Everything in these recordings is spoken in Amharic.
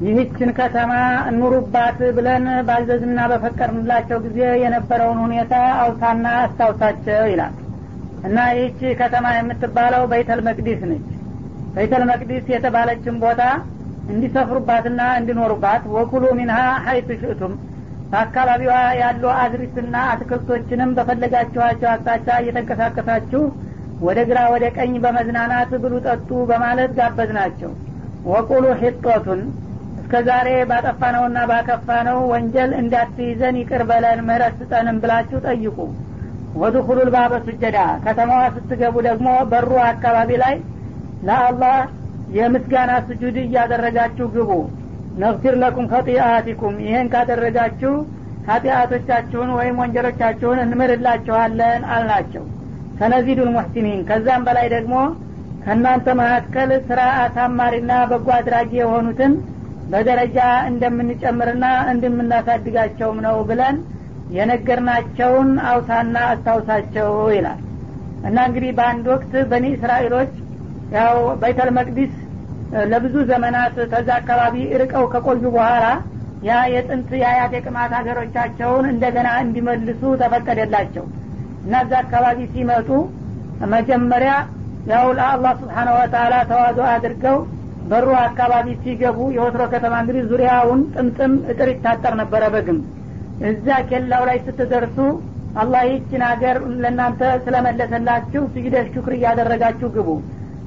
ይህችን ከተማ እኑሩባት ብለን ባዘዝና በፈቀድንላቸው ጊዜ የነበረውን ሁኔታ አውሳና አስታውሳቸው ይላል። እና ይህች ከተማ የምትባለው በይተል መቅዲስ ነች። በይተል መቅዲስ የተባለችን ቦታ እንዲሰፍሩባትና እንዲኖሩባት ወኩሉ ሚንሃ ሀይቱ ሽእቱም በአካባቢዋ ያሉ አዝሪትና አትክልቶችንም በፈለጋችኋቸው አቅጣጫ እየተንቀሳቀሳችሁ ወደ ግራ ወደ ቀኝ በመዝናናት ብሉ ጠጡ በማለት ጋበዝ ናቸው ወቁሉ ሒጦቱን እስከ ዛሬ ባጠፋነውና ባከፋነው ወንጀል እንዳትይዘን ይቅር በለን ምህረት ስጠንም ብላችሁ ጠይቁ። ወድኩሉ ልባበ ሱጀዳ ከተማዋ ስትገቡ ደግሞ በሩ አካባቢ ላይ ለአላህ የምስጋና ስጁድ እያደረጋችሁ ግቡ። ነግፊር ለኩም ከጢአቲኩም ይህን ካደረጋችሁ ኃጢአቶቻችሁን ወይም ወንጀሎቻችሁን እንምርላችኋለን አልናቸው። ሰነዚዱል ሙሕሲኒን ከዛም በላይ ደግሞ ከእናንተ መካከል ስራ አሳማሪና በጎ አድራጊ የሆኑትን በደረጃ እንደምንጨምርና እንደምናሳድጋቸውም ነው ብለን የነገርናቸውን አውሳና አስታውሳቸው ይላል። እና እንግዲህ በአንድ ወቅት በኒ እስራኤሎች ያው በይተል መቅዲስ ለብዙ ዘመናት ከዛ አካባቢ ርቀው ከቆዩ በኋላ ያ የጥንት የአያት የቅማት ሀገሮቻቸውን እንደገና እንዲመልሱ ተፈቀደላቸው። እና እዛ አካባቢ ሲመጡ መጀመሪያ ያው ለአላህ ስብሓነ ወተላ ተዋዶ አድርገው በሩ አካባቢ ሲገቡ የወትሮ ከተማ እንግዲህ ዙሪያውን ጥምጥም እጥር ይታጠር ነበረ በግንብ እዛ ኬላው ላይ ስትደርሱ አላህ ይችን ሀገር ለእናንተ ስለመለሰላችሁ ስጅደ ሽክር እያደረጋችሁ ግቡ።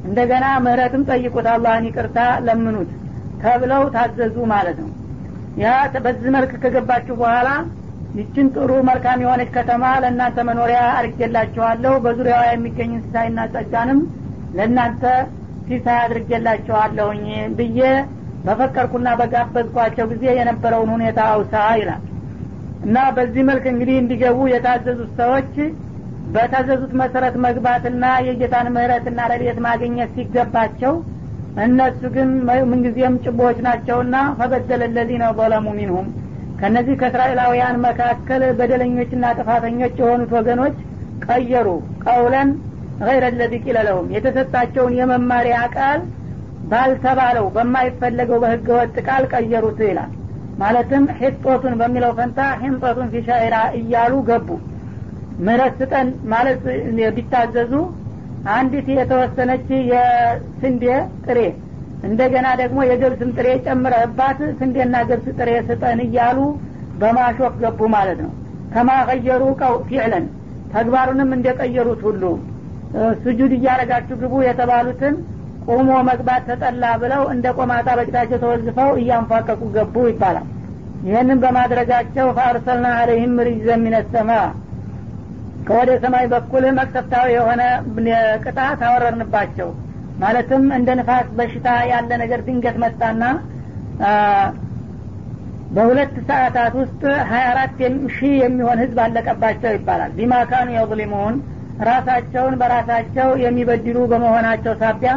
እንደገና ምህረትም ጠይቁት አላህን ይቅርታ ለምኑት ተብለው ታዘዙ ማለት ነው። ያ በዚህ መልክ ከገባችሁ በኋላ ይችን ጥሩ መልካም የሆነች ከተማ ለእናንተ መኖሪያ አድርጌላችኋለሁ። በዙሪያዋ የሚገኝ እንስሳይና ጸጋንም ለእናንተ ሲሳይ አድርጌላችኋለሁኝ ብዬ በፈቀርኩና በጋበዝኳቸው ጊዜ የነበረውን ሁኔታ አውሳ ይላል። እና በዚህ መልክ እንግዲህ እንዲገቡ የታዘዙት ሰዎች በታዘዙት መሰረት መግባትና የጌታን ምህረትና ረድኤት ማግኘት ሲገባቸው እነሱ ግን ምንጊዜም ጭቦዎች ናቸውና ፈበደለ ለዚነ ظለሙ ሚንሁም። ከነዚህ ከእስራኤላውያን መካከል በደለኞችና ጥፋተኞች የሆኑት ወገኖች ቀየሩ ቀውለን ገይረ ለዚ ቂለ ለሁም የተሰጣቸውን የመማሪያ ቃል ባልተባለው በማይፈለገው በህገ ወጥ ቃል ቀየሩት ይላል። ማለትም ሒጦቱን በሚለው ፈንታ ሒንጠቱን ፊሻይራ እያሉ ገቡ። ምህረት ስጠን ማለት ቢታዘዙ አንዲት የተወሰነች የስንዴ ጥሬ እንደገና ደግሞ የገብስም ጥሬ ጨምረህባት ስንዴና ገብስ ጥሬ ስጠን እያሉ በማሾፍ ገቡ ማለት ነው። ከማቀየሩ ቀው ፊዕለን ተግባሩንም እንደቀየሩት ሁሉ ስጁድ እያረጋችሁ ግቡ የተባሉትን ቆሞ መግባት ተጠላ ብለው እንደ ቆማጣ በቂታቸው ተወዝፈው እያንፏቀቁ ገቡ ይባላል። ይህንን በማድረጋቸው ፈአርሰልና አለይህም ሪዘን ሚነሰማ ከወደ ሰማይ በኩል መቅሰፍታዊ የሆነ ቅጣት አወረርንባቸው። ማለትም እንደ ንፋስ በሽታ ያለ ነገር ድንገት መጣና በሁለት ሰዓታት ውስጥ ሀያ አራት ሺህ የሚሆን ህዝብ አለቀባቸው ይባላል። ቢማካኑ የظሊሙን ራሳቸውን በራሳቸው የሚበድሉ በመሆናቸው ሳቢያ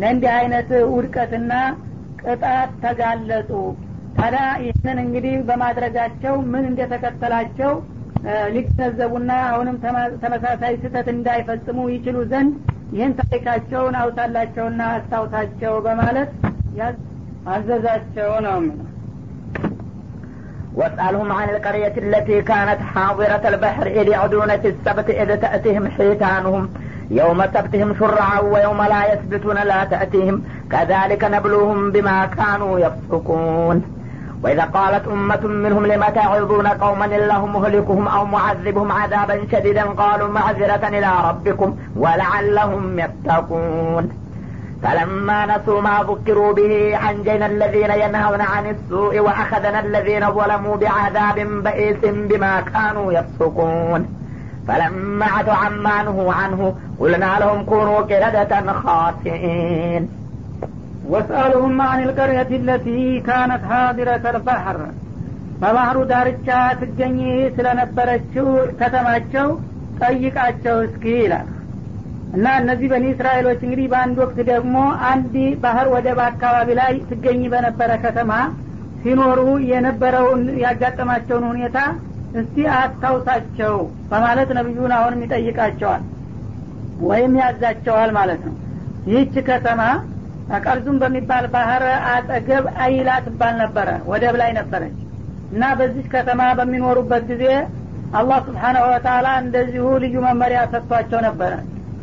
ለእንዲህ አይነት ውድቀትና ቅጣት ተጋለጡ። ታዲያ ይህንን እንግዲህ በማድረጋቸው ምን እንደተከተላቸው ሊገነዘቡና አሁንም ተመሳሳይ ስህተት እንዳይፈጽሙ ይችሉ ዘንድ ይህን ታሪካቸውን አውሳላቸውና አስታውሳቸው በማለት አዘዛቸው ነው واسألهم عن القرية التي كانت حاضرة البحر إذ يعدون في السبت إذ تأتيهم حيتانهم. يوم سبتهم شرعا ويوم لا يسبتون لا تأتيهم. كذلك نبلوهم بما كانوا يفسقون. وإذا قالت أمة منهم لم تعظون قوما الله مهلكهم أو معذبهم عذابا شديدا قالوا معذرة إلى ربكم ولعلهم يتقون. فلما نسوا ما ذكروا به أنجينا الذين ينهون عن السوء وأخذنا الذين ظلموا بعذاب بئيس بما كانوا يفسقون فلما عتوا عما نهوا عنه قلنا لهم كونوا قردة خاسئين واسألهم عن القرية التي كانت حاضرة البحر በባህሩ ዳርቻ ትገኝ ስለነበረችው ከተማቸው ጠይቃቸው እስኪ ይላል እና እነዚህ በኒ እስራኤሎች እንግዲህ በአንድ ወቅት ደግሞ አንድ ባህር ወደብ አካባቢ ላይ ትገኝ በነበረ ከተማ ሲኖሩ የነበረውን ያጋጠማቸውን ሁኔታ እስቲ አስታውሳቸው በማለት ነቢዩን አሁንም ይጠይቃቸዋል ወይም ያዛቸዋል ማለት ነው። ይህች ከተማ ቀርዙም በሚባል ባህር አጠገብ አይላ ትባል ነበረ ወደብ ላይ ነበረች። እና በዚች ከተማ በሚኖሩበት ጊዜ አላህ ስብሓናሁ ወተላ እንደዚሁ ልዩ መመሪያ ሰጥቷቸው ነበረ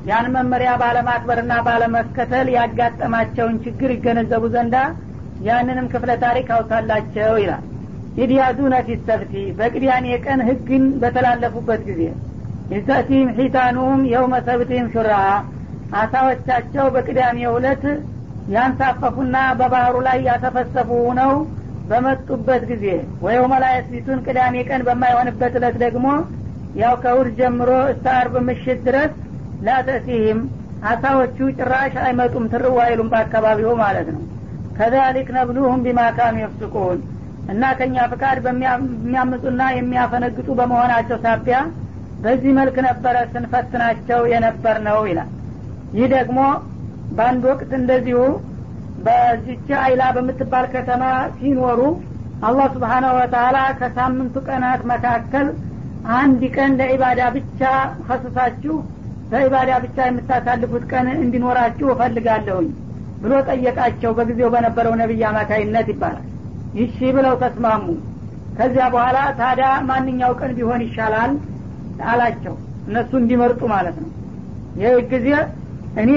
ያን መመሪያ ባለማክበርና ባለመከተል ያጋጠማቸውን ችግር ይገነዘቡ ዘንዳ ያንንም ክፍለ ታሪክ አውሳላቸው ይላል። ኢድያዱነ ፊሰብቲ በቅዳሜ ቀን ህግን በተላለፉበት ጊዜ ይዘቲም ሒታኑም የውመ ሰብቲም ሹራ አሳዎቻቸው በቅዳሜ እውለት ያንሳፈፉና በባህሩ ላይ ያተፈሰፉ ነው በመጡበት ጊዜ ወየውመ ላየስቢቱን ቅዳሜ ቀን በማይሆንበት እለት ደግሞ ያው ከእሁድ ጀምሮ እስተ አርብ ምሽት ድረስ ላተሲህም አሳዎቹ ጭራሽ አይመጡም ትርው አይሉም በአካባቢው ማለት ነው። ከዛሊክ ነብሉሁም ቢማካኑ የፍስቁን እና ከእኛ ፍቃድ በሚያምፁና የሚያፈነግጡ በመሆናቸው ሳቢያ በዚህ መልክ ነበረ ስንፈትናቸው የነበር ነው ይላል። ይህ ደግሞ በአንድ ወቅት እንደዚሁ በዚች አይላ በምትባል ከተማ ሲኖሩ አላህ ስብሓናሁ ወተላ ከሳምንቱ ቀናት መካከል አንድ ቀን ለኢባዳ ብቻ ከስሳችሁ ለኢባዳ ብቻ የምታሳልፉት ቀን እንዲኖራችሁ እፈልጋለሁኝ ብሎ ጠየቃቸው በጊዜው በነበረው ነቢይ አማካይነት ይባላል። ይሺ ብለው ተስማሙ። ከዚያ በኋላ ታዲያ ማንኛው ቀን ቢሆን ይሻላል አላቸው። እነሱ እንዲመርጡ ማለት ነው። ይህ ጊዜ እኔ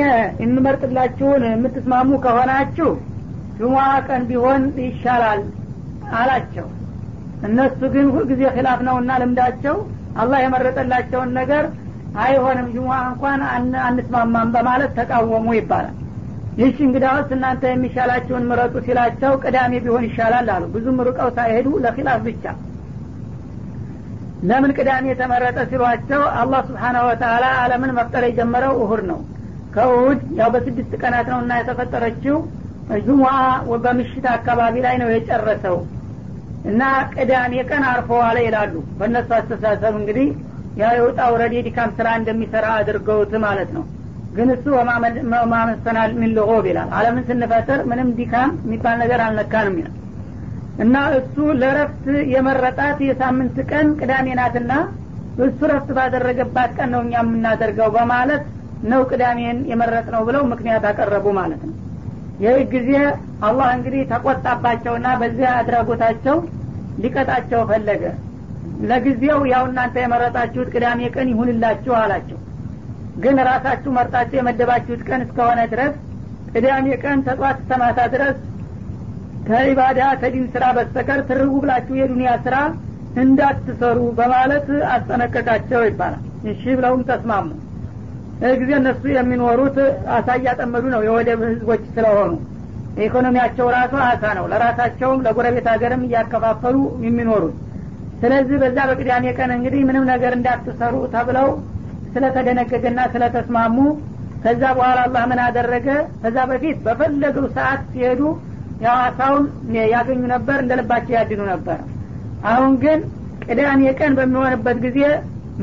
እንመርጥላችሁን የምትስማሙ ከሆናችሁ ጁሙአ ቀን ቢሆን ይሻላል አላቸው። እነሱ ግን ሁልጊዜ ኪላፍ ነውና ልምዳቸው አላህ የመረጠላቸውን ነገር አይሆንም ጁሙአ እንኳን አንስማማም በማለት ተቃወሙ ይባላል። ይህች እንግዳውስ እናንተ የሚሻላችሁን ምረጡ ሲላቸው ቅዳሜ ቢሆን ይሻላል አሉ። ብዙም ርቀው ሳይሄዱ ለኪላፍ ብቻ። ለምን ቅዳሜ የተመረጠ ሲሏቸው አላህ ስብሓናሁ ወተላ አለምን መፍጠር የጀመረው እሁድ ነው። ከእሁድ ያው በስድስት ቀናት ነው እና የተፈጠረችው። ጁሙአ በምሽት አካባቢ ላይ ነው የጨረሰው። እና ቅዳሜ ቀን አርፈዋለ ይላሉ። በእነሱ አስተሳሰብ እንግዲህ ያው የውጣ ውረድ የዲካም ስራ እንደሚሰራ አድርገውት ማለት ነው። ግን እሱ ወማመሰናል ሚን ልሆብ ይላል። አለምን ስንፈጥር ምንም ዲካም የሚባል ነገር አልነካንም ይላል። እና እሱ ለረፍት የመረጣት የሳምንት ቀን ቅዳሜ ናትና እሱ ረፍት ባደረገባት ቀን ነው እኛ የምናደርገው በማለት ነው ቅዳሜን የመረጥ ነው ብለው ምክንያት አቀረቡ ማለት ነው። ይህ ጊዜ አላህ እንግዲህ ተቆጣባቸውና በዚያ አድራጎታቸው ሊቀጣቸው ፈለገ ለጊዜው ያው እናንተ የመረጣችሁት ቅዳሜ ቀን ይሁንላችሁ አላቸው። ግን ራሳችሁ መርጣችሁ የመደባችሁት ቀን እስከሆነ ድረስ ቅዳሜ ቀን ተጧት ተማታ ድረስ ከኢባዳ ከዲን ስራ በስተቀር ትርጉ ብላችሁ የዱንያ ስራ እንዳትሰሩ በማለት አስጠነቀቃቸው ይባላል። እሺ ብለውም ተስማሙ። ጊዜ እነሱ የሚኖሩት አሳ እያጠመዱ ነው የወደብ ህዝቦች ስለሆኑ። ኢኮኖሚያቸው ራሱ አሳ ነው ለራሳቸውም ለጎረቤት ሀገርም እያከፋፈሉ የሚኖሩት ስለዚህ በዛ በቅዳሜ ቀን እንግዲህ ምንም ነገር እንዳትሰሩ ተብለው ስለተደነገገና ስለተስማሙ ከዛ በኋላ አላህ ምን አደረገ? ከዛ በፊት በፈለገው ሰዓት ሲሄዱ ያው አሳውን ያገኙ ነበር እንደ ልባቸው ያድኑ ነበር። አሁን ግን ቅዳሜ ቀን በሚሆንበት ጊዜ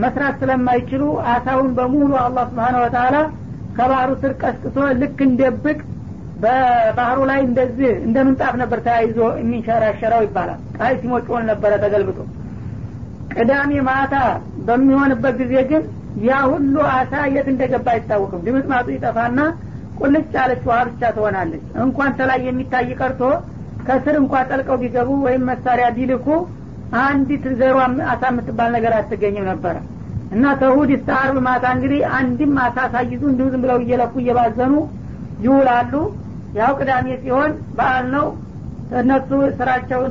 መስራት ስለማይችሉ አሳውን በሙሉ አላህ ስብሓን ወተላ ከባህሩ ስር ቀስቅሶ ልክ እንደብቅ በባህሩ ላይ እንደዚህ እንደ ምንጣፍ ነበር ተያይዞ የሚንሸራሸረው ይባላል። ቃይ ሲሞጭሆን ነበረ ተገልብጦ ቅዳሜ ማታ በሚሆንበት ጊዜ ግን ያ ሁሉ አሳ የት እንደገባ አይታወቅም። ድምጥማጡ ይጠፋና ቁልጭ ያለች ውሀ ብቻ ትሆናለች። እንኳን ተላይ የሚታይ ቀርቶ ከስር እንኳ ጠልቀው ቢገቡ ወይም መሳሪያ ቢልኩ አንዲት ዘሯ አሳ የምትባል ነገር አትገኝም ነበረ እና ተሁድ እስተ አርብ ማታ እንግዲህ አንድም አሳ ሳይዙ እንዲሁ ዝም ብለው እየለኩ እየባዘኑ ይውላሉ። ያው ቅዳሜ ሲሆን በዓል ነው። እነሱ ስራቸው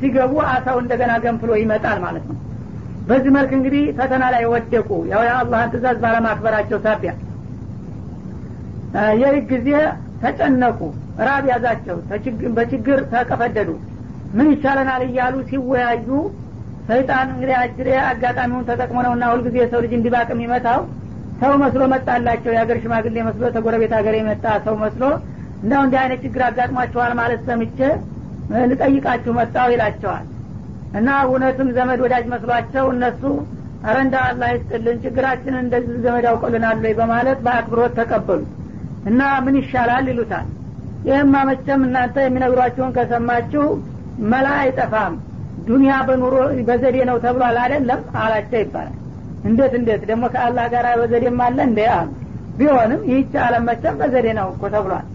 ሲገቡ አሳው እንደገና ገንፍሎ ይመጣል ማለት ነው በዚህ መልክ እንግዲህ ፈተና ላይ ወደቁ። ያው የአላህን ትእዛዝ ባለማክበራቸው ሳቢያ ይህ ጊዜ ተጨነቁ ራብ ያዛቸው በችግር ተቀፈደዱ። ምን ይቻለናል እያሉ ሲወያዩ ሰይጣን እንግዲህ አጅሬ አጋጣሚውን ተጠቅሞ ነውና ሁልጊዜ የሰው ልጅ እንዲባቅ የሚመታው ሰው መስሎ መጣላቸው። የሀገር ሽማግሌ መስሎ ተጎረቤት ሀገር የመጣ ሰው መስሎ እንደው እንዲህ አይነት ችግር አጋጥሟቸዋል ማለት ሰምቼ ልጠይቃችሁ መጣው ይላቸዋል እና እውነትም ዘመድ ወዳጅ መስሏቸው እነሱ አረ እንደ ይስጥልን ችግራችንን እንደዚህ ዘመድ ያውቅልናል በማለት በአክብሮት ተቀበሉ እና ምን ይሻላል? ይሉታል። ይህማ መቸም እናንተ የሚነግሯቸውን ከሰማችሁ መላ አይጠፋም ዱኒያ በኑሮ በዘዴ ነው ተብሏል አይደለም? አላቸው ይባላል። እንዴት እንዴት? ደግሞ ከአላህ ጋር በዘዴም አለ እንደ አሉ። ቢሆንም ይህች አለም መቸም በዘዴ ነው እኮ ተብሏል።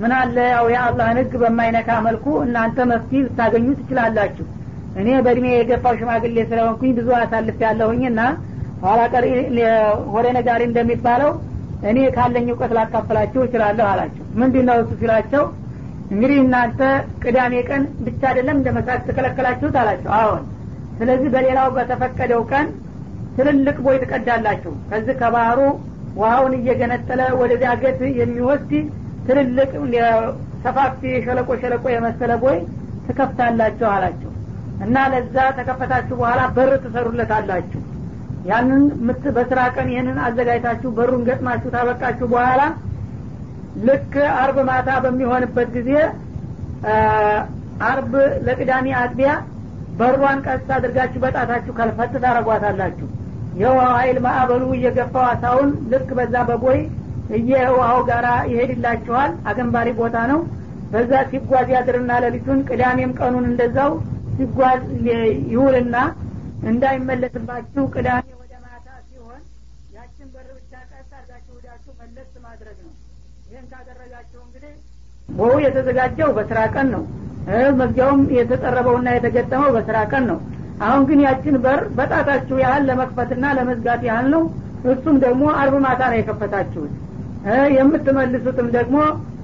ምን አለ? ያው የአላህን ህግ በማይነካ መልኩ እናንተ መፍትሄ ልታገኙ ትችላላችሁ እኔ በእድሜ የገፋው ሽማግሌ ስለሆንኩኝ ብዙ አሳልፍ ያለሁኝና ኋላ ቀር ወደ ነጋሪ እንደሚባለው እኔ ካለኝ እውቀት ላካፈላችሁ እችላለሁ አላቸው። ምንድን ነው እሱ ሲላቸው እንግዲህ እናንተ ቅዳሜ ቀን ብቻ አይደለም እንደ መስራት ተከለከላችሁት አላቸው። አሁን ስለዚህ በሌላው በተፈቀደው ቀን ትልልቅ ቦይ ትቀዳላችሁ። ከዚህ ከባህሩ ውሃውን እየገነጠለ ወደ ዳገት የሚወስድ ትልልቅ ሰፋፊ ሸለቆ ሸለቆ የመሰለ ቦይ ትከፍታላችሁ አላቸው እና ለዛ ተከፈታችሁ በኋላ በር ትሰሩለታላችሁ። ያንን በስራ ቀን ይህንን አዘጋጅታችሁ በሩን ገጥማችሁ ታበቃችሁ በኋላ ልክ አርብ ማታ በሚሆንበት ጊዜ አርብ ለቅዳሜ አጥቢያ በሯን ቀስ አድርጋችሁ በጣታችሁ ከልፈት ታረጓታላችሁ የውሃው ኃይል ማዕበሉ እየገፋው አሳውን ልክ በዛ በቦይ እየውሃው ጋራ ይሄድላችኋል። አገንባሪ ቦታ ነው። በዛ ሲጓዝ ያድርና ሌሊቱን ቅዳሜም ቀኑን እንደዛው ሲጓዝ ይውልና እንዳይመለስባችሁ ቅዳሜ ወደ ማታ ሲሆን ያችን በር ብቻ ቀስ አድርጋችሁ ወዳችሁ መለስ ማድረግ ነው። ይህን ካደረጋችሁ እንግዲህ ቦው የተዘጋጀው በስራ ቀን ነው። መዝጊያውም የተጠረበውና የተገጠመው በስራ ቀን ነው። አሁን ግን ያችን በር በጣታችሁ ያህል ለመክፈትና ለመዝጋት ያህል ነው። እሱም ደግሞ አርብ ማታ ነው የከፈታችሁት። የምትመልሱትም ደግሞ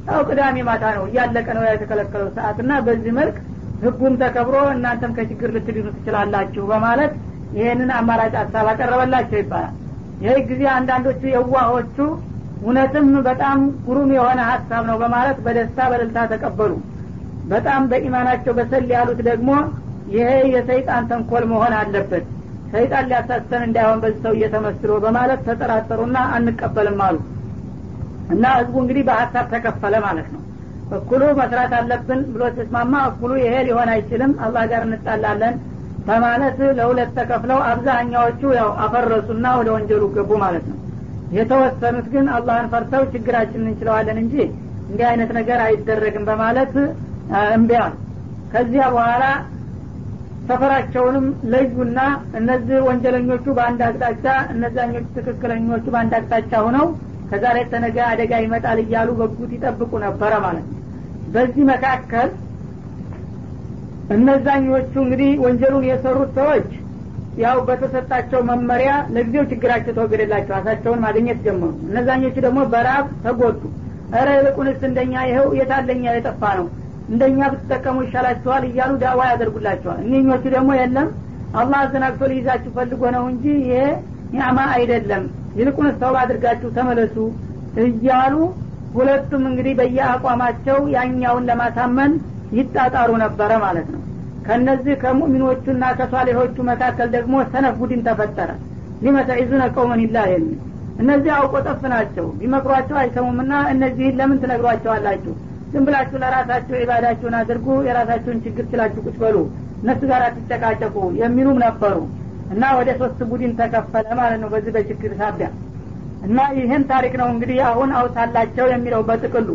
ያው ቅዳሜ ማታ ነው። እያለቀ ነው የተከለከለው ሰዓትና በዚህ መልክ ህጉም ተከብሮ እናንተም ከችግር ልትድኑ ትችላላችሁ በማለት ይህንን አማራጭ ሀሳብ አቀረበላቸው ይባላል። ይህ ጊዜ አንዳንዶቹ የዋሆቹ እውነትም በጣም ጉሩም የሆነ ሀሳብ ነው በማለት በደስታ በደልታ ተቀበሉ። በጣም በኢማናቸው በሰል ያሉት ደግሞ ይሄ የሰይጣን ተንኮል መሆን አለበት ሰይጣን ሊያሳሰን እንዳይሆን በዚህ ሰው እየተመስሎ በማለት ተጠራጠሩና አንቀበልም አሉ። እና ህዝቡ እንግዲህ በሀሳብ ተከፈለ ማለት ነው እኩሉ መስራት አለብን ብሎ ተስማማ እኩሉ ይሄ ሊሆን አይችልም አላህ ጋር እንጣላለን በማለት ለሁለት ተከፍለው አብዛኛዎቹ ያው አፈረሱና ወደ ወንጀሉ ገቡ ማለት ነው። የተወሰኑት ግን አላህን ፈርተው ችግራችንን እንችለዋለን እንጂ እንዲህ አይነት ነገር አይደረግም በማለት እምቢያል ከዚያ በኋላ ሰፈራቸውንም ለዩና እነዚህ ወንጀለኞቹ በአንድ አቅጣጫ እነዛኞቹ ትክክለኞቹ በአንድ አቅጣጫ ሆነው ከዛሬ ተነገ አደጋ ይመጣል እያሉ በጉት ይጠብቁ ነበረ ማለት ነው በዚህ መካከል እነዛኞቹ እንግዲህ ወንጀሉን የሰሩት ሰዎች ያው በተሰጣቸው መመሪያ ለጊዜው ችግራቸው ተወገደላቸው አሳቸውን ማግኘት ጀመሩ። እነዛኞቹ ደግሞ በራብ ተጎዱ። እረ ይልቁንስ እንደኛ ይኸው የታለኛ የጠፋ ነው። እንደኛ ብትጠቀሙ ይሻላችኋል እያሉ ዳዋ ያደርጉላቸዋል። እኒኞቹ ደግሞ የለም አላህ አዘናግቶ ሊይዛችሁ ፈልጎ ነው እንጂ ይሄ ኒዕማ አይደለም። ይልቁንስ ተውባ አድርጋችሁ ተመለሱ እያሉ ሁለቱም እንግዲህ በየአቋማቸው ያኛውን ለማሳመን ይጣጣሩ ነበረ ማለት ነው። ከነዚህ ከሙእሚኖቹና ከሷሌሆቹ መካከል ደግሞ ሰነፍ ቡድን ተፈጠረ። ሊመተዒዙነ ቀውመን ይላህ የሚል እነዚህ አውቆ ጠፍ ናቸው። ቢመክሯቸው አይሰሙምና እነዚህን ለምን ትነግሯቸዋላችሁ? ዝም ብላችሁ ለራሳችሁ ኢባዳችሁን አድርጉ የራሳችሁን ችግር ችላችሁ ቁጭ በሉ እነሱ ጋር አትጨቃጨቁ የሚሉም ነበሩ። እና ወደ ሶስት ቡድን ተከፈለ ማለት ነው በዚህ በችግር ሳቢያ እና ይህን ታሪክ ነው እንግዲህ አሁን አውሳላቸው የሚለው በጥቅሉ።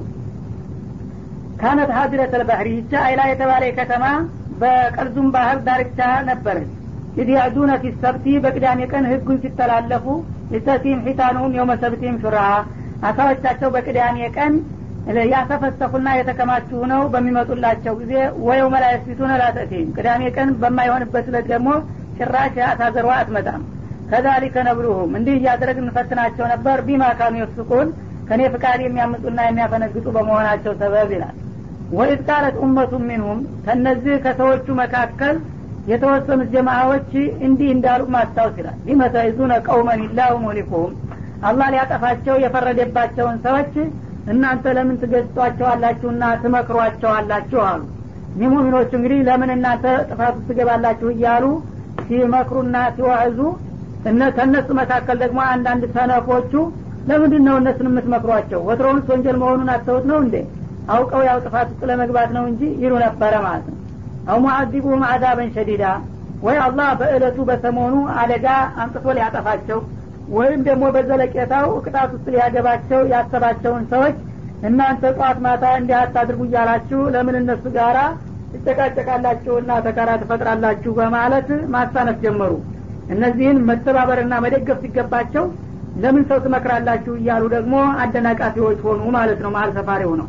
ካነት ሀድረት አልባህሪ ይቻ አይላ የተባለ ከተማ በቀልዙም ባህር ዳርቻ ነበረች። ኢድ ያዱነ ፊ ሰብቲ በቅዳሜ ቀን ህጉን ሲተላለፉ ይስተቲም ሒታኑም የውመሰብቲም ሹራ አሳዎቻቸው በቅዳሜ ቀን ያሰፈሰፉና የተከማቹ ነው በሚመጡላቸው ጊዜ ወየው መላየስቢቱን ላተቲም ቅዳሜ ቀን በማይሆንበት ለት ደግሞ ጭራሽ አታዘሯ አትመጣም ከዛሊከ ነብሉሁም እንዲህ እያደረግ እንፈትናቸው ነበር። ቢማ ካኑ የፍስቁን ከእኔ ፍቃድ የሚያምፁና የሚያፈነግጡ በመሆናቸው ሰበብ ይላል። ወኢዝ ቃለት ኡመቱ ሚንሁም ከነዚህ ከሰዎቹ መካከል የተወሰኑት ጀማዎች እንዲህ እንዳሉ ማስታወስ ይላል። ሊመተይዙነ ቀውመን ኢላሁ ሙሊኩሁም አላህ ሊያጠፋቸው የፈረደባቸውን ሰዎች እናንተ ለምን ትገጽጧቸዋላችሁና ትመክሯቸዋላችሁ አሉ። ሙሚኖቹ እንግዲህ ለምን እናንተ ጥፋት ትገባላችሁ እያሉ ሲመክሩና ሲዋዕዙ ከእነሱ መካከል ደግሞ አንዳንድ ሰነፎቹ ለምንድን ነው እነሱን የምትመክሯቸው? ወትሮውንስ ወንጀል መሆኑን አተውት ነው እንዴ? አውቀው ያው ጥፋት ውስጥ ለመግባት ነው እንጂ ይሉ ነበረ ማለት ነው። አው ሙአዚቡሁም አዛበን ሸዲዳ ወይ አላህ በእለቱ በሰሞኑ አደጋ አንጥቶ ሊያጠፋቸው ወይም ደግሞ በዘለቄታው ቅጣት ውስጥ ሊያገባቸው ያሰባቸውን ሰዎች እናንተ ጠዋት ማታ እንዲህ አታድርጉ እያላችሁ ለምን እነሱ ጋራ ትጨቃጨቃላችሁና ተካራ ትፈጥራላችሁ በማለት ማሳነፍ ጀመሩ እነዚህን መተባበርና መደገፍ ሲገባቸው ለምን ሰው ትመክራላችሁ እያሉ ደግሞ አደናቃፊዎች ሆኑ ማለት ነው። መሀል ሰፋሪ ሆነው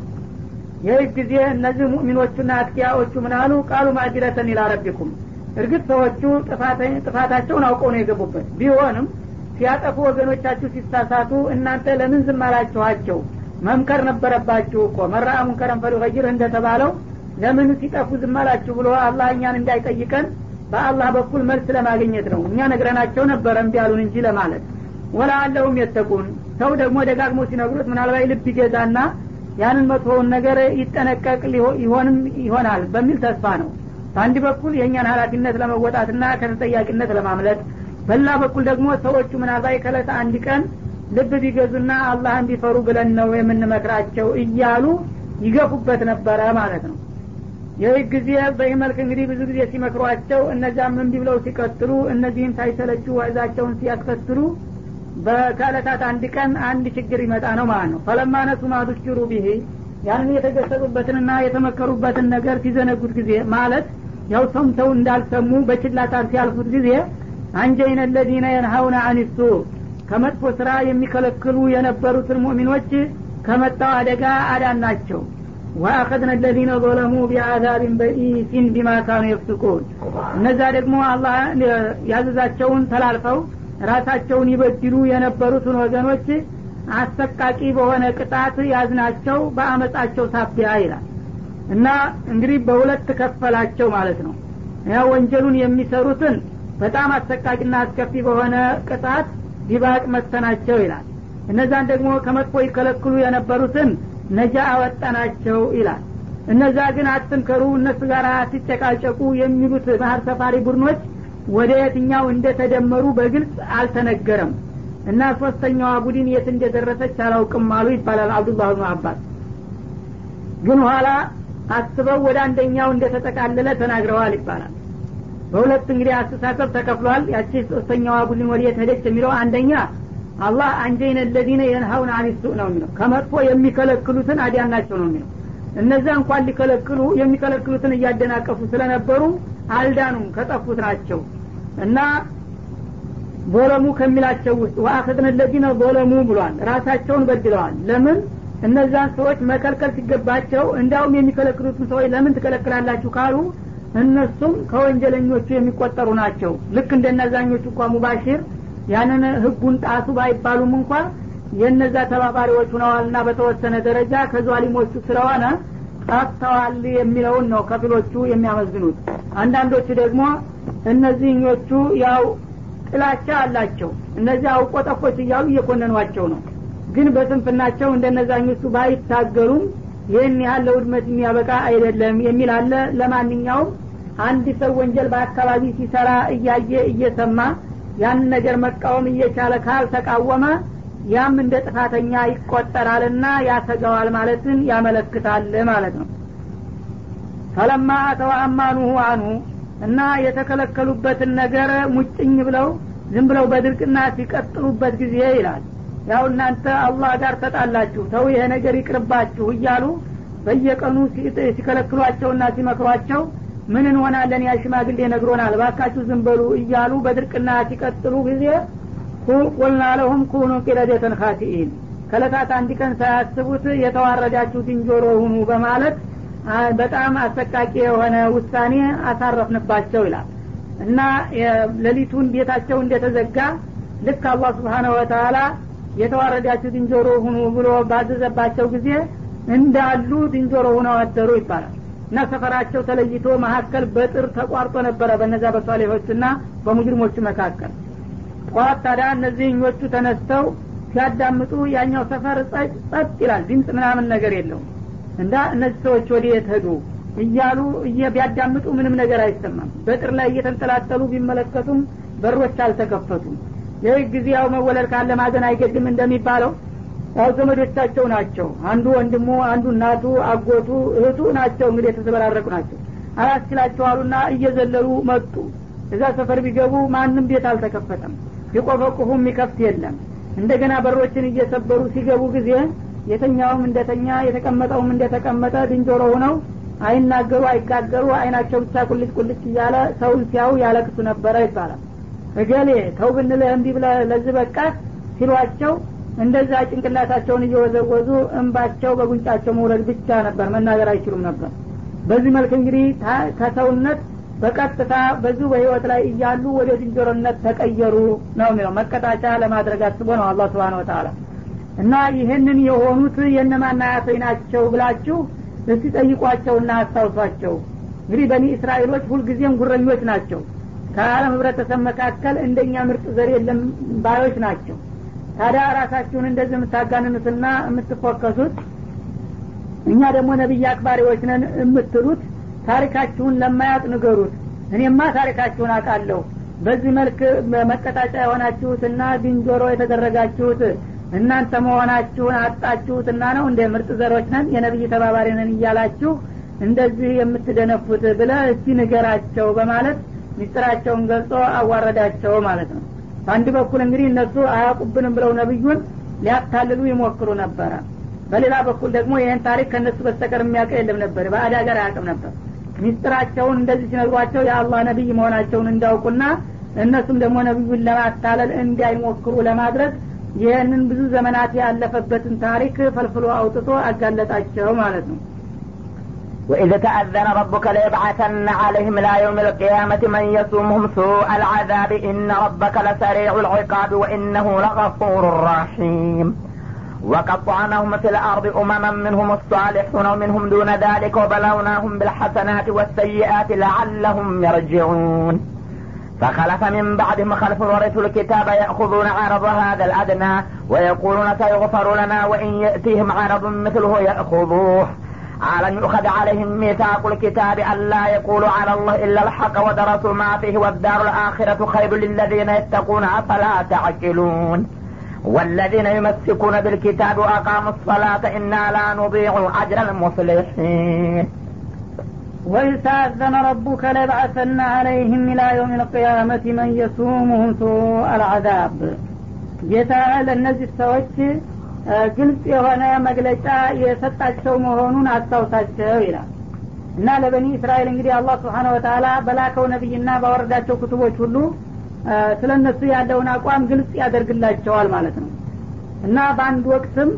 ይህ ጊዜ እነዚህ ሙእሚኖቹና አትኪያዎቹ ምናሉ ቃሉ ማዕጅረተን ይላረቢኩም እርግጥ ሰዎቹ ጥፋታቸውን አውቀው ነው የገቡበት። ቢሆንም ሲያጠፉ ወገኖቻችሁ ሲሳሳቱ እናንተ ለምን ዝም መምከር ነበረባችሁ እኮ። መራ ሙንከረን ፈሊገይር እንደተባለው ለምን ሲጠፉ ዝም አላችሁ ብሎ አላህ እኛን እንዳይጠይቀን በአላህ በኩል መልስ ለማግኘት ነው። እኛ ነግረናቸው ነበረ እምቢ አሉን እንጂ ለማለት። ወላአለሁም የተቁን። ሰው ደግሞ ደጋግሞ ሲነግሩት ምናልባት ልብ ይገዛና ያንን መጥፎውን ነገር ይጠነቀቅ ይሆንም ይሆናል በሚል ተስፋ ነው። በአንድ በኩል የእኛን ሀላፊነት ለመወጣትና ከተጠያቂነት ለማምለጥ በላ በኩል ደግሞ ሰዎቹ ምናልባት ከለተ አንድ ቀን ልብ ቢገዙና አላህን ቢፈሩ ብለን ነው የምንመክራቸው እያሉ ይገፉበት ነበረ ማለት ነው ይህ ጊዜ በዚህ መልክ እንግዲህ ብዙ ጊዜ ሲመክሯቸው እነዚያም እምቢ ብለው ሲቀጥሉ እነዚህም ሳይሰለቹ ወዛቸውን ሲያስከትሉ በከዕለታት አንድ ቀን አንድ ችግር ይመጣ ነው ማለት ነው። ፈለማ ነሱ ማዱኪሩ ቢሄ ያንን የተገሰጡበትንና የተመከሩበትን ነገር ሲዘነጉት ጊዜ ማለት ያው ሰምተው እንዳልሰሙ በችላታን ሲያልፉት ጊዜ አንጀይነ ለዚነ የንሀውነ አኒሱ ከመጥፎ ስራ የሚከለክሉ የነበሩትን ሙእሚኖች ከመጣው አደጋ አዳን ናቸው ወአኸድነ ለዚነ ظለሙ ቢአዛብን በኢሲን ቢማ ካኑ የፍስቁን እነዛ ደግሞ አላህ ያዘዛቸውን ተላልፈው ራሳቸውን ይበድሉ የነበሩትን ወገኖች አሰቃቂ በሆነ ቅጣት ያዝናቸው በአመፃቸው ሳቢያ ይላል። እና እንግዲህ በሁለት ከፈላቸው ማለት ነው። ያ ወንጀሉን የሚሰሩትን በጣም አሰቃቂና አስከፊ በሆነ ቅጣት ዲባቅ መተናቸው ይላል። እነዛን ደግሞ ከመጥፎ ይከለክሉ የነበሩትን ነጃ አወጣናቸው ይላል። እነዛ ግን አትምከሩ እነሱ ጋር አትጨቃጨቁ የሚሉት ባህር ሰፋሪ ቡድኖች ወደ የትኛው እንደተደመሩ በግልጽ አልተነገረም። እና ሶስተኛዋ ቡድን የት እንደደረሰች አላውቅም አሉ ይባላል አብዱላህ ብኑ አባስ። ግን ኋላ አስበው ወደ አንደኛው እንደተጠቃለለ ተናግረዋል ይባላል። በሁለት እንግዲህ አስተሳሰብ ተከፍሏል። ያቺ ሶስተኛዋ ቡድን ወደ የት ሄደች የሚለው አንደኛ አላህ አንጀይነ ለዚነ የንሀውን አኒሱ ነው የሚለው። ከመጥፎ የሚከለክሉትን አዲያናቸው ነው የሚለው። እነዛ እንኳን ሊከለክሉ የሚከለክሉትን እያደናቀፉ ስለነበሩ አልዳኑም ከጠፉት ናቸው። እና ዞለሙ ከሚላቸው ውስጥ ወአኸድነ ለዚነ ዞለሙ ብሏል። ራሳቸውን በድለዋል። ለምን? እነዛን ሰዎች መከልከል ሲገባቸው እንዲያውም የሚከለክሉትን ሰዎች ለምን ትከለክላላችሁ ካሉ እነሱም ከወንጀለኞቹ የሚቆጠሩ ናቸው። ልክ እንደነዛኞቹ እንኳ ሙባሽር ያንን ህጉን ጣሱ ባይባሉም እንኳ የነዛ ተባባሪዎች ሁነዋልና በተወሰነ ደረጃ ከዟሊሞቹ ስለሆነ ጠፍተዋል የሚለውን ነው ከፊሎቹ የሚያመዝኑት። አንዳንዶቹ ደግሞ እነዚህኞቹ ያው ጥላቻ አላቸው እነዚህ አውቆጠፎች እያሉ እየኮነኗቸው ነው። ግን በስንፍናቸው እንደነዛኞቹ ባይታገሉም ይህን ያህል ለውድመት የሚያበቃ አይደለም የሚል አለ። ለማንኛውም አንድ ሰው ወንጀል በአካባቢ ሲሰራ እያየ እየሰማ ያን ነገር መቃወም እየቻለ ካልተቃወመ ያም እንደ ጥፋተኛ ይቆጠራልና ያሰገዋል ማለትን ያመለክታል ማለት ነው። ፈለማ አተው አማኑሁ አንሁ እና የተከለከሉበትን ነገር ሙጭኝ ብለው ዝም ብለው በድርቅና ሲቀጥሉበት ጊዜ ይላል። ያው እናንተ አላህ ጋር ተጣላችሁ ተው ይሄ ነገር ይቅርባችሁ እያሉ በየቀኑ ሲከለክሏቸውና ሲመክሯቸው ምን እንሆናለን? ያ ሽማግሌ ነግሮናል። ባካችሁ ዝም በሉ እያሉ በድርቅና ሲቀጥሉ ጊዜ ቁልና ለሁም ኩኑ ቂረደተን ካሲኢን ከለታት አንድ ቀን ሳያስቡት የተዋረዳችሁ ዝንጀሮ ሁኑ በማለት በጣም አሰቃቂ የሆነ ውሳኔ አሳረፍንባቸው ይላል። እና ሌሊቱን ቤታቸው እንደተዘጋ ልክ አላህ ስብሓነሁ ወተላ የተዋረዳችሁ ዝንጀሮ ሁኑ ብሎ ባዘዘባቸው ጊዜ እንዳሉ ዝንጀሮ ሁነው አደሩ ይባላል እና ሰፈራቸው ተለይቶ መካከል በጥር ተቋርጦ ነበረ በነዛ በሷሌሆችና በሙጅሪሞቹ መካከል። ጠዋት ታዲያ እነዚህኞቹ ተነስተው ሲያዳምጡ ያኛው ሰፈር ጸጥ ይላል ድምፅ ምናምን ነገር የለውም። እንዳ እነዚህ ሰዎች ወደ የት እያሉ ቢያዳምጡ ምንም ነገር አይሰማም። በጥር ላይ እየተንጠላጠሉ ቢመለከቱም በሮች አልተከፈቱም። ይህ ጊዜ ያው መወለድ ካለ ማዘን አይገድም እንደሚባለው ያው ዘመዶቻቸው ናቸው። አንዱ ወንድሙ አንዱ እናቱ አጎቱ እህቱ ናቸው። እንግዲህ የተዘበራረቁ ናቸው። አላስችላቸው አሉና እየዘለሉ መጡ። እዛ ሰፈር ቢገቡ ማንም ቤት አልተከፈተም። ቢቆፈቁፉ የሚከፍት የለም። እንደገና በሮችን እየሰበሩ ሲገቡ ጊዜ የተኛውም እንደተኛ የተቀመጠውም እንደተቀመጠ ድንጆሮ ሆነው አይናገሩ አይጋገሩ አይናቸው ብቻ ቁልጭ ቁልጭ እያለ ሰውን ሲያዩ ያለቅሱ ነበረ ይባላል። እገሌ ተው ብንልህ እንዲህ ብለህ ለዚህ በቃት ሲሏቸው እንደዛ ጭንቅላታቸውን እየወዘወዙ እንባቸው በጉንጫቸው መውረድ ብቻ ነበር መናገር አይችሉም ነበር። በዚህ መልክ እንግዲህ ከሰውነት በቀጥታ በዙ በህይወት ላይ እያሉ ወደ ዝንጀሮነት ተቀየሩ ነው የሚለው። መቀጣጫ ለማድረግ አስቦ ነው አላህ ስብሓን ወተላ እና ይህንን የሆኑት የእነማን አያቶች ናቸው ብላችሁ እስቲ ጠይቋቸውና አስታውሷቸው። እንግዲህ በኒ እስራኤሎች ሁልጊዜም ጉረኞች ናቸው። ከአለም ህብረተሰብ መካከል እንደኛ ምርጥ ዘር የለም ባዮች ናቸው ታዲያ ራሳችሁን እንደዚህ የምታጋንኑትና የምትፎከሱት? እኛ ደግሞ ነቢይ አክባሪዎች ነን የምትሉት ታሪካችሁን ለማያጥ ንገሩት። እኔማ ታሪካችሁን አውቃለሁ። በዚህ መልክ መቀጣጫ የሆናችሁትና ዝንጀሮ የተደረጋችሁት እናንተ መሆናችሁን አጣችሁትና ነው እንደ ምርጥ ዘሮች ነን የነቢይ ተባባሪ ነን እያላችሁ እንደዚህ የምትደነፉት ብለ እስቲ ንገራቸው በማለት ሚስጥራቸውን ገልጾ አዋረዳቸው ማለት ነው በአንድ በኩል እንግዲህ እነሱ አያውቁብንም ብለው ነቢዩን ሊያታልሉ ይሞክሩ ነበረ። በሌላ በኩል ደግሞ ይህን ታሪክ ከእነሱ በስተቀር የሚያውቅ የለም ነበር። በአድ ሀገር አያውቅም ነበር። ሚስጥራቸውን እንደዚህ ሲነግሯቸው የአላህ ነቢይ መሆናቸውን እንዳውቁና እነሱም ደግሞ ነቢዩን ለማታለል እንዳይሞክሩ ለማድረግ ይህንን ብዙ ዘመናት ያለፈበትን ታሪክ ፈልፍሎ አውጥቶ አጋለጣቸው ማለት ነው وإذ تأذن ربك ليبعثن عليهم إلى يوم القيامة من يسومهم سوء العذاب إن ربك لسريع العقاب وإنه لغفور رحيم. وقطعناهم في الأرض أمما منهم الصالحون ومنهم دون ذلك وبلوناهم بالحسنات والسيئات لعلهم يرجعون. فخلف من بعدهم خلف ورثوا الكتاب يأخذون عرض هذا الأدنى ويقولون سيغفر لنا وإن يأتيهم عرض مثله يأخذوه. ألم يؤخذ عليهم ميثاق الكتاب ألا يقولوا على الله إلا الحق ودرسوا ما فيه والدار الآخرة خير للذين يتقون أفلا تعقلون والذين يمسكون بالكتاب وأقاموا الصلاة إنا لا نضيع أجر المصلحين وإذ تأذن ربك ليبعثن عليهم إلى يوم القيامة من يسومهم سوء العذاب ጌታ ለእነዚህ ሰዎች ግልጽ የሆነ መግለጫ የሰጣቸው መሆኑን አስታውሳቸው ይላል። እና ለበኒ እስራኤል እንግዲህ አላህ ስብሓነ ወተላ በላከው ነቢይና ባወረዳቸው ክቱቦች ሁሉ ስለ እነሱ ያለውን አቋም ግልጽ ያደርግላቸዋል ማለት ነው። እና በአንድ ወቅትም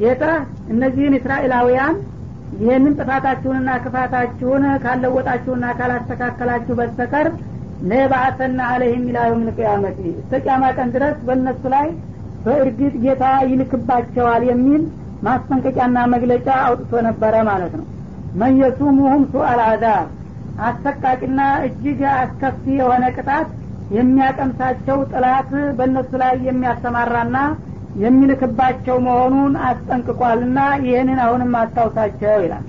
ጌታ እነዚህን እስራኤላውያን ይህንን ጥፋታችሁንና ክፋታችሁን ካለወጣችሁና ካላስተካከላችሁ በስተቀር ለባአሰና አለህም ኢላ የውም ልቅያመቲ እስተ ቅያማ ቀን ድረስ በእነሱ ላይ በእርግጥ ጌታ ይልክባቸዋል የሚል ማስጠንቀቂያና መግለጫ አውጥቶ ነበረ ማለት ነው። መየሱሙሁም ሱአል አዛብ አሰቃቂና እጅግ አስከፊ የሆነ ቅጣት የሚያቀምሳቸው ጥላት በእነሱ ላይ የሚያሰማራና የሚልክባቸው መሆኑን አስጠንቅቋልና ይህንን አሁንም አስታውሳቸው ይላል።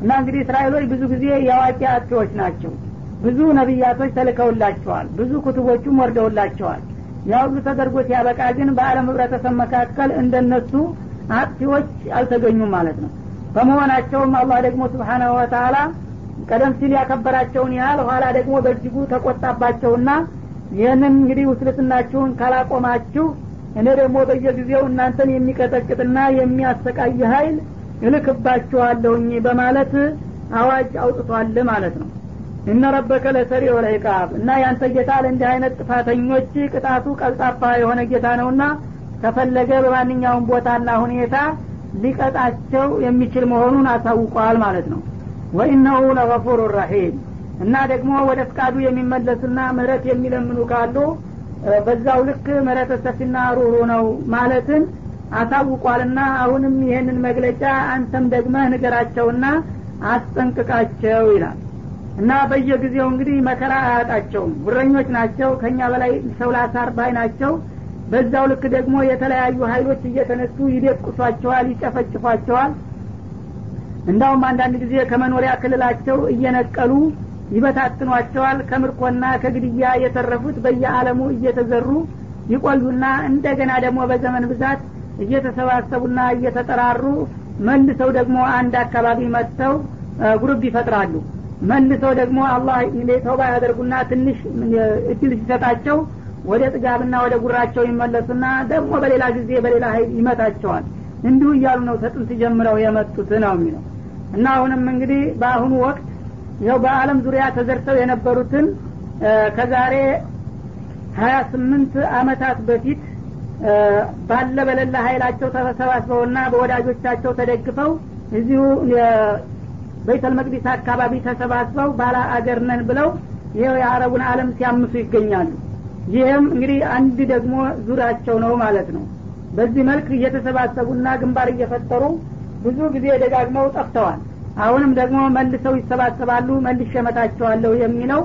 እና እንግዲህ እስራኤሎች ብዙ ጊዜ የአዋቂ አጥፊዎች ናቸው። ብዙ ነቢያቶች ተልከውላቸዋል። ብዙ ኩቱቦቹም ወርደውላቸዋል ያ ሁሉ ተደርጎ ሲያበቃ ግን በአለም ህብረተሰብ መካከል እንደነሱ አጥፊዎች አልተገኙም ማለት ነው። በመሆናቸውም አላህ ደግሞ ስብሓናሁ ወተላ ቀደም ሲል ያከበራቸውን ያህል ኋላ ደግሞ በእጅጉ ተቆጣባቸውና ይህንን እንግዲህ ውስልትናችሁን ካላቆማችሁ እኔ ደግሞ በየጊዜው እናንተን የሚቀጠቅጥና የሚያሰቃይ ሀይል እልክባችኋለሁኝ በማለት አዋጅ አውጥቷል ማለት ነው እነ ረበከ ለሰሪዑ ልዕቃብ እና ያንተ ጌታ ለእንዲህ አይነት ጥፋተኞች ቅጣቱ ቀልጣፋ የሆነ ጌታ ነውና ከፈለገ በማንኛውም ቦታና ሁኔታ ሊቀጣቸው የሚችል መሆኑን አሳውቋል ማለት ነው። ወኢነሁ ለገፉሩ ረሒም እና ደግሞ ወደ ፍቃዱ የሚመለሱና ምህረት የሚለምኑ ካሉ በዛው ልክ ምህረተ ሰፊና ሩህሩህ ነው ማለትን አሳውቋልና አሁንም ይህንን መግለጫ አንተም ደግመህ ንገራቸውና አስጠንቅቃቸው ይላል እና በየጊዜው እንግዲህ መከራ አያጣቸውም። ጉረኞች ናቸው ከኛ በላይ ሰው ላሳር ባይ ናቸው። በዛው ልክ ደግሞ የተለያዩ ሀይሎች እየተነሱ ይደቁሷቸዋል ይጨፈጭፏቸዋል። እንዳውም አንዳንድ ጊዜ ከመኖሪያ ክልላቸው እየነቀሉ ይበታትኗቸዋል። ከምርኮና ከግድያ የተረፉት በየአለሙ እየተዘሩ ይቆዩና እንደገና ደግሞ በዘመን ብዛት እየተሰባሰቡና እየተጠራሩ መልሰው ደግሞ አንድ አካባቢ መጥተው ጉሩብ ይፈጥራሉ መልሰው ደግሞ አላህ ተውባ ያደርጉና ትንሽ እድል ሲሰጣቸው ወደ ጥጋብና ወደ ጉራቸው ይመለሱና ደግሞ በሌላ ጊዜ በሌላ ሀይል ይመታቸዋል እንዲሁ እያሉ ነው ተጥንት ጀምረው የመጡት ነው የሚለው። እና አሁንም እንግዲህ በአሁኑ ወቅት ይኸው በአለም ዙሪያ ተዘርተው የነበሩትን ከዛሬ ሀያ ስምንት አመታት በፊት ባለ በሌላ ሀይላቸው ተሰባስበውና በወዳጆቻቸው ተደግፈው እዚሁ በይተል መቅዲስ አካባቢ ተሰባስበው ባላ አገር ነን ብለው ይኸው የአረቡን አለም ሲያምሱ ይገኛሉ። ይህም እንግዲህ አንድ ደግሞ ዙራቸው ነው ማለት ነው። በዚህ መልክ እየተሰባሰቡና ግንባር እየፈጠሩ ብዙ ጊዜ ደጋግመው ጠፍተዋል። አሁንም ደግሞ መልሰው ይሰባሰባሉ መልሼ እመታቸዋለሁ የሚለው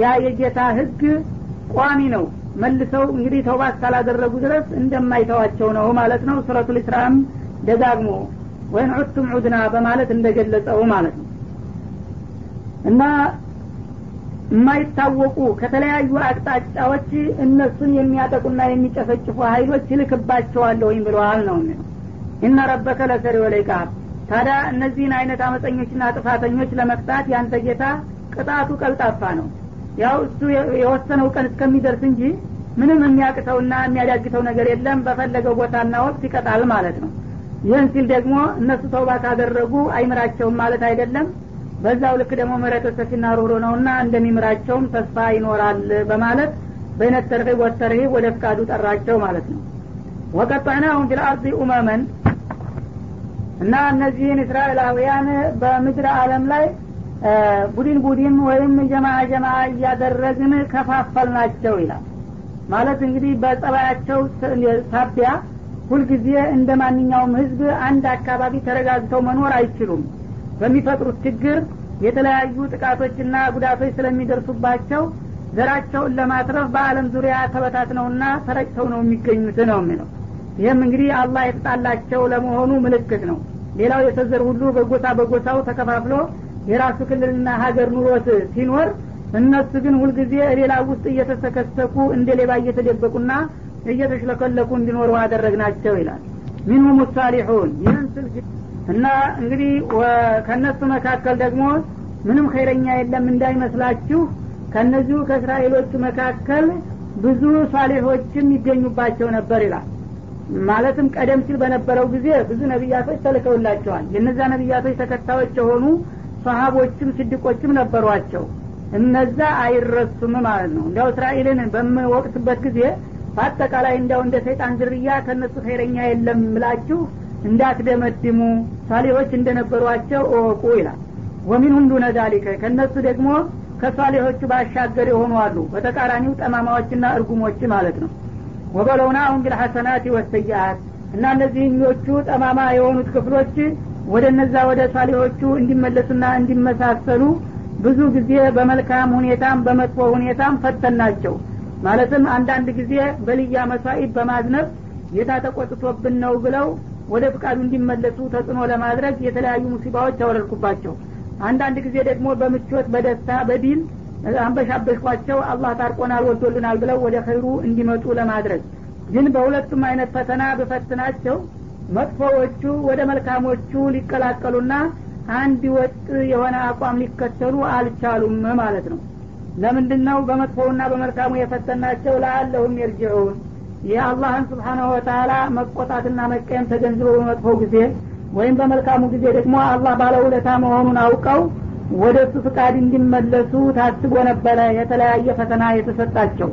ያ የጌታ ህግ ቋሚ ነው። መልሰው እንግዲህ ተውባ እስካላደረጉ ድረስ እንደማይተዋቸው ነው ማለት ነው። ሱረቱ ልስራም ደጋግሞ ወይን ዑድቱም ዑድና በማለት እንደገለጸው ማለት ነው። እና የማይታወቁ ከተለያዩ አቅጣጫዎች እነሱን የሚያጠቁና የሚጨፈጭፉ ሀይሎች ይልክባቸዋለሁኝ ብለዋል ነው ኢነ ረበከ ለሰሪ ወለይቃብ ታዲያ እነዚህን አይነት አመፀኞችና ጥፋተኞች ለመቅጣት ያንተ ጌታ ቅጣቱ ቀልጣፋ ነው። ያው እሱ የወሰነው ቀን እስከሚደርስ እንጂ ምንም የሚያቅተውና የሚያዳግተው ነገር የለም። በፈለገው ቦታና ወቅት ይቀጣል ማለት ነው ይህን ሲል ደግሞ እነሱ ተውባ ካደረጉ አይምራቸውም ማለት አይደለም። በዛው ልክ ደግሞ ምሕረተ ሰፊና ሩህሩ ነውና እንደሚምራቸውም ተስፋ ይኖራል በማለት በይነት ተርሂብ ወተርሂብ ወደ ፍቃዱ ጠራቸው ማለት ነው። ወቀጣናሁም ፊልአርض ኡመመን እና እነዚህን እስራኤላውያን በምድር አለም ላይ ቡድን ቡድን ወይም ጀማ ጀማ እያደረግን ከፋፈል ናቸው ይላል። ማለት እንግዲህ በጸባያቸው ሳቢያ ሁልጊዜ እንደ ማንኛውም ህዝብ አንድ አካባቢ ተረጋግተው መኖር አይችሉም። በሚፈጥሩት ችግር የተለያዩ ጥቃቶችና ጉዳቶች ስለሚደርሱባቸው ዘራቸውን ለማትረፍ በአለም ዙሪያ ተበታትነውና ተረጭተው ነው የሚገኙት ነው የሚለው። ይህም እንግዲህ አላህ የተጣላቸው ለመሆኑ ምልክት ነው። ሌላው የተዘር ሁሉ በጎሳ በጎሳው ተከፋፍሎ የራሱ ክልልና ሀገር ኑሮት ሲኖር እነሱ ግን ሁልጊዜ ሌላ ውስጥ እየተሰከሰኩ እንደ ሌባ እየተደበቁና እየተሽለከለኩ እንዲኖሩ አደረግናቸው ይላል። ሚንሁም ሳሊሑን ይህን ስል እና እንግዲህ ከእነሱ መካከል ደግሞ ምንም ኸይረኛ የለም እንዳይመስላችሁ ከእነዚሁ ከእስራኤሎቹ መካከል ብዙ ሳሌሖችም ይገኙባቸው ነበር ይላል። ማለትም ቀደም ሲል በነበረው ጊዜ ብዙ ነቢያቶች ተልከውላቸዋል። የነዛ ነቢያቶች ተከታዮች የሆኑ ሰሀቦችም ስድቆችም ነበሯቸው። እነዛ አይረሱም ማለት ነው። እንዲያው እስራኤልን በምወቅትበት ጊዜ በአጠቃላይ እንዲያው እንደ ሰይጣን ዝርያ ከእነሱ ኸይረኛ የለም ምላችሁ እንዳትደመድሙ ሳሌሆች እንደነበሯቸው እወቁ ይላል። ወሚንሁም ዱነ ዛሊከ ከእነሱ ደግሞ ከሳሌሆቹ ባሻገር የሆኑ አሉ። በተቃራኒው ጠማማዎችና እርጉሞች ማለት ነው። ወበለውናሁም ቢልሐሰናት ወሰይአት እና እነዚህኞቹ ጠማማ የሆኑት ክፍሎች ወደ እነዛ ወደ ሳሌሆቹ እንዲመለሱና እንዲመሳሰሉ ብዙ ጊዜ በመልካም ሁኔታም በመጥፎ ሁኔታም ፈተናቸው ማለትም አንዳንድ ጊዜ በልያ መስዋኢት በማዝነብ ጌታ ተቆጥቶብን ነው ብለው ወደ ፍቃዱ እንዲመለሱ ተጽዕኖ ለማድረግ የተለያዩ ሙሲባዎች አወረድኩባቸው አንዳንድ ጊዜ ደግሞ በምቾት በደስታ በዲል አንበሻበሽኳቸው አላህ ታርቆናል ወዶልናል ብለው ወደ ኸይሩ እንዲመጡ ለማድረግ። ግን በሁለቱም አይነት ፈተና በፈትናቸው መጥፎዎቹ ወደ መልካሞቹ ሊቀላቀሉና አንድ ወጥ የሆነ አቋም ሊከተሉ አልቻሉም ማለት ነው ለምንድን ነው በመጥፎውና በመልካሙ የፈተናቸው? ለአለሁም የርጅዑን። ይህ አላህን ስብሓናሁ ወተላ መቆጣትና መቀየም ተገንዝበው በመጥፎው ጊዜ ወይም በመልካሙ ጊዜ ደግሞ አላህ ባለውለታ መሆኑን አውቀው ወደ እሱ ፍቃድ እንዲመለሱ ታስቦ ነበረ የተለያየ ፈተና የተሰጣቸው።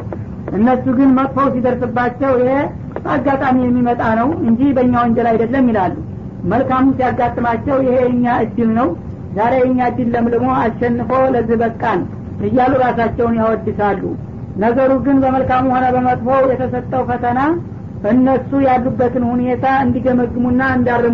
እነሱ ግን መጥፎው ሲደርስባቸው ይሄ አጋጣሚ የሚመጣ ነው እንጂ በእኛ ወንጀል አይደለም ይላሉ። መልካሙ ሲያጋጥማቸው ይሄ የኛ እድል ነው። ዛሬ የኛ እድል ለምልሞ አሸንፎ ለዚህ በቃን እያሉ ራሳቸውን ያወድሳሉ። ነገሩ ግን በመልካሙ ሆነ በመጥፎው የተሰጠው ፈተና እነሱ ያሉበትን ሁኔታ እንዲገመግሙና እንዲያርሙ